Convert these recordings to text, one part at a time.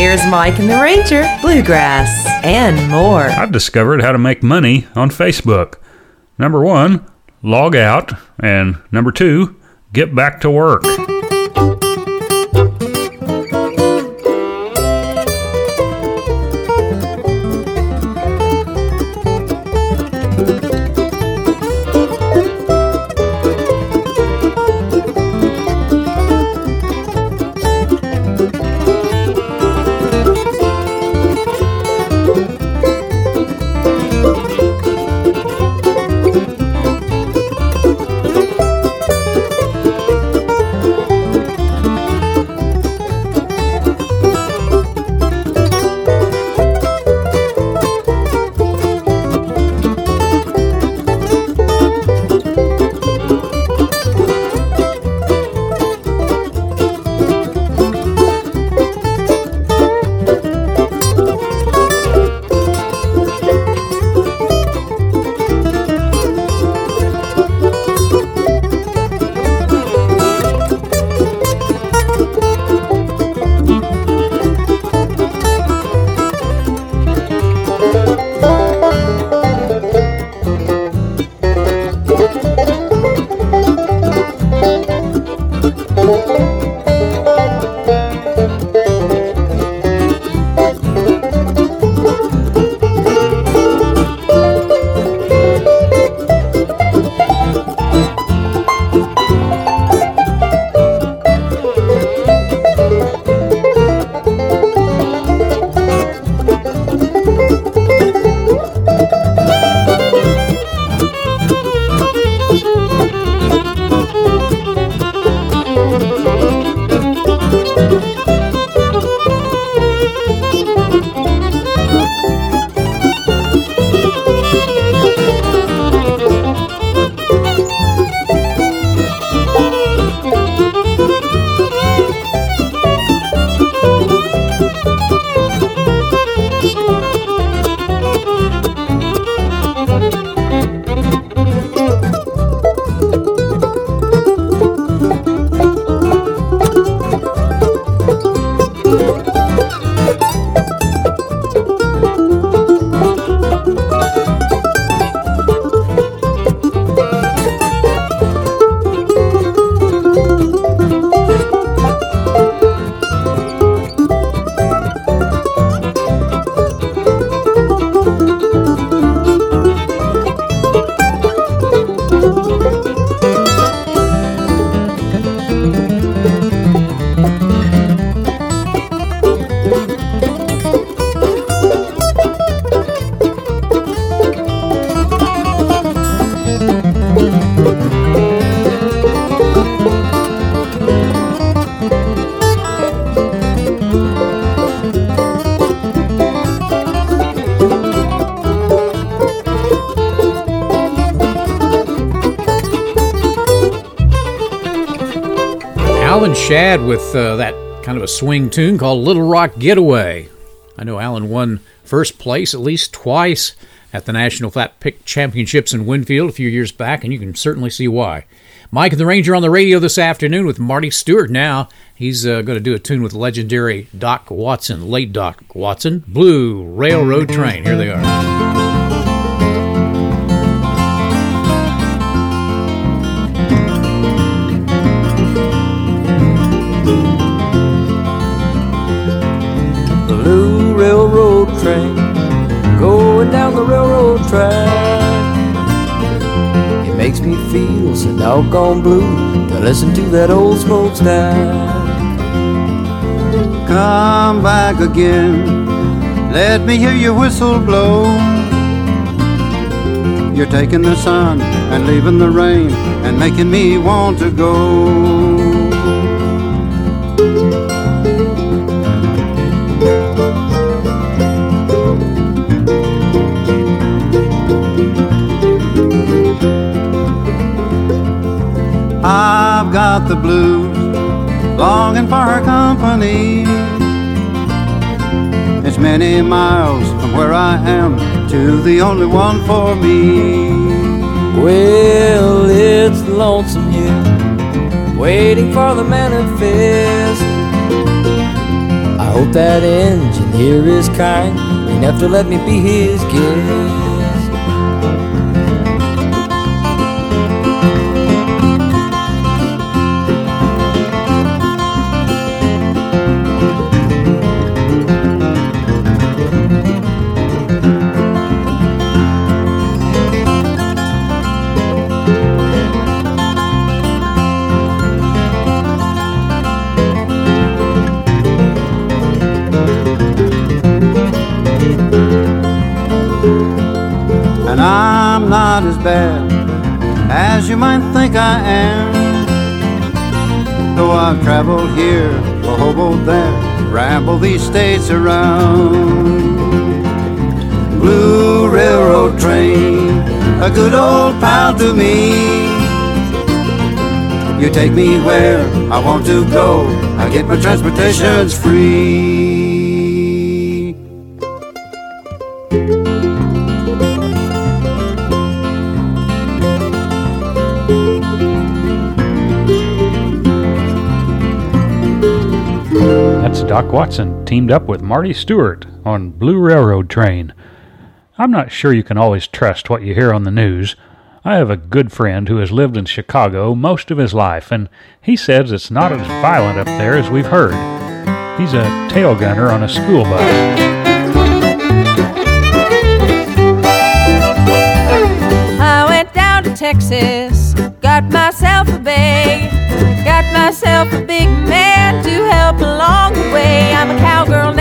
Here's Mike and the Ranger, Bluegrass, and more. I've discovered how to make money on Facebook. Number one, log out. And number two, get back to work. Shad with uh, that kind of a swing tune called Little Rock Getaway. I know Alan won first place at least twice at the National Flat Pick Championships in Winfield a few years back, and you can certainly see why. Mike and the Ranger on the radio this afternoon with Marty Stuart Now he's uh, going to do a tune with legendary Doc Watson, late Doc Watson, Blue Railroad Train. Here they are. Track. It makes me feel so doggone blue to listen to that old smokestack. Come back again, let me hear your whistle blow. You're taking the sun and leaving the rain and making me want to go. The blues, longing for her company. It's many miles from where I am to the only one for me. Well, it's lonesome here, waiting for the manifest. I hope that engineer is kind enough to let me be his guest. As you might think I am. Though I've traveled here or hoboed there, rambled these states around. Blue Railroad train, a good old pal to me. You take me where I want to go, I get my transportation's free. Doc Watson teamed up with Marty Stuart on Blue Railroad Train. I'm not sure you can always trust what you hear on the news. I have a good friend who has lived in Chicago most of his life, and he says it's not as violent up there as we've heard. He's a tail gunner on a school bus. I went down to Texas, got myself a bay, got myself a big man to help along the way. I'm a cowgirl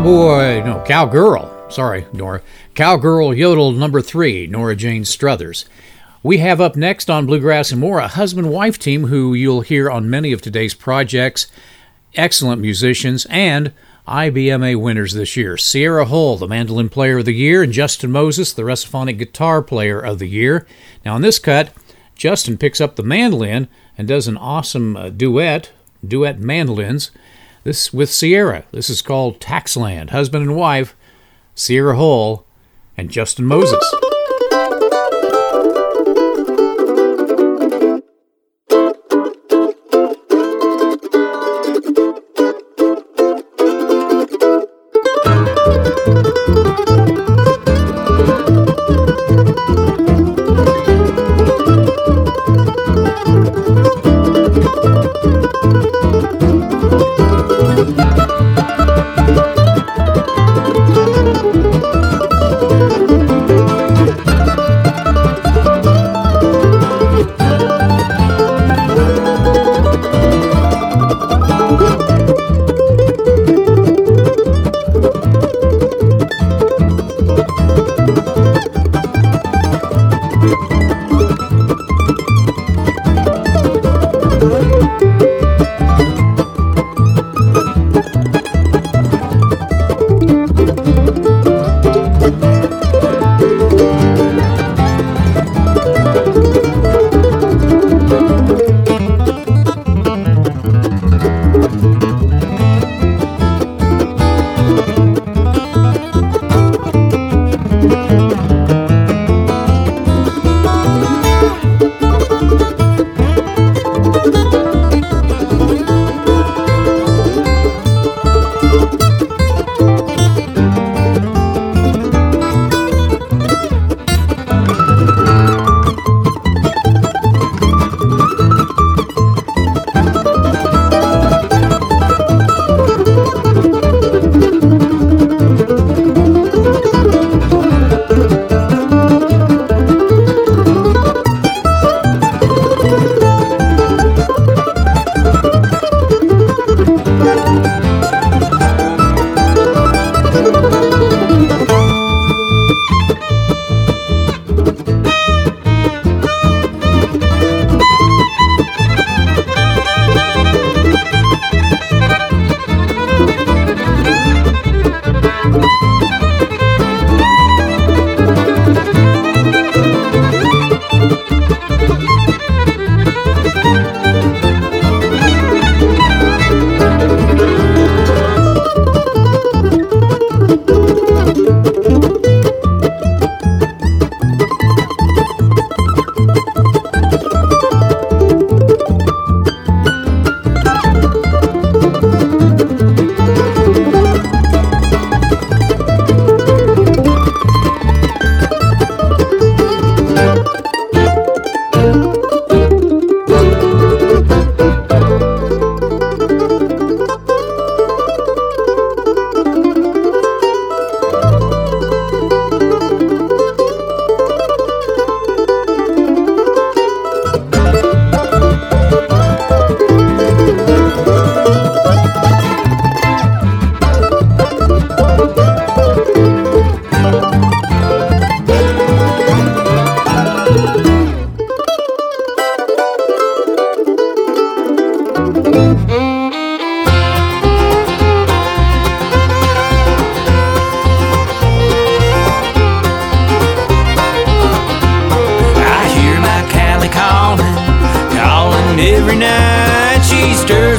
Cowboy, no, cowgirl. Sorry, Nora. Cowgirl Yodel number three, Nora Jane Struthers. We have up next on Bluegrass and More a husband wife team who you'll hear on many of today's projects. Excellent musicians and IBMA winners this year. Sierra Hull, the mandolin player of the year, and Justin Moses, the Resophonic guitar player of the year. Now, in this cut, Justin picks up the mandolin and does an awesome uh, duet, duet mandolins. This with Sierra. This is called Taxland. Husband and wife, Sierra Hull and Justin Moses.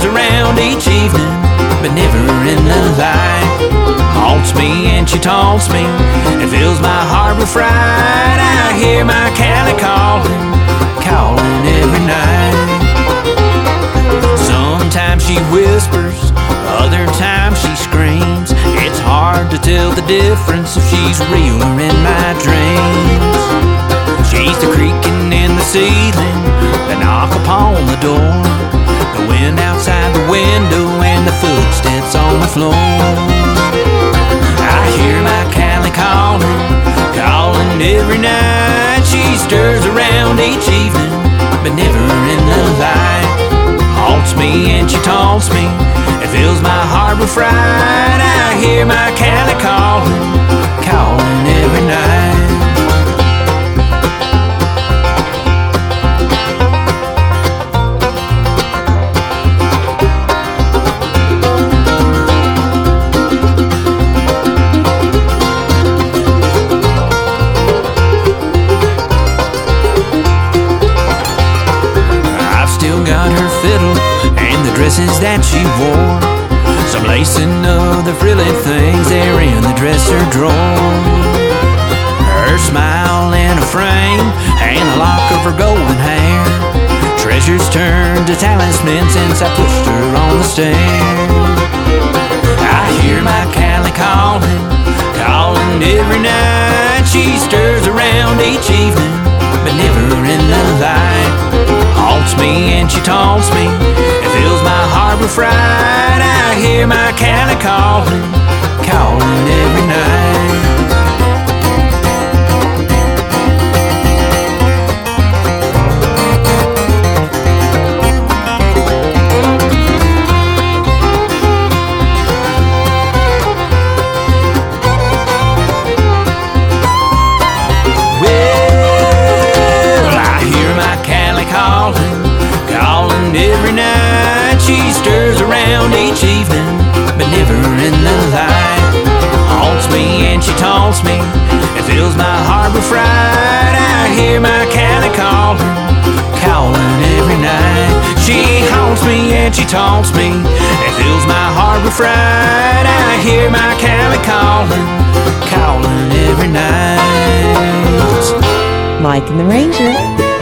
Around each evening, but never in the light. Haunts me and she taunts me, and fills my heart with fright. I hear my Callie calling, calling every night. Sometimes she whispers, other times she screams. It's hard to tell the difference if she's real or in my dreams. She's the creaking in the ceiling, the fright. I hear my Callie turned to talisman since I pushed her on the stair. I hear my Callie calling, calling every night. She stirs around each evening, but never in the light. Haunts me and she taunts me, and fills my heart with fright. I hear my Callie calling, calling every night. Stirs around each evening, but never in the light. Haunts me and she taunts me, and fills my heart with fright. I hear my Callie calling, calling every night. She haunts me and she taunts me, and fills my heart with fright. I hear my Callie calling, calling every night. Mike and the Ranger.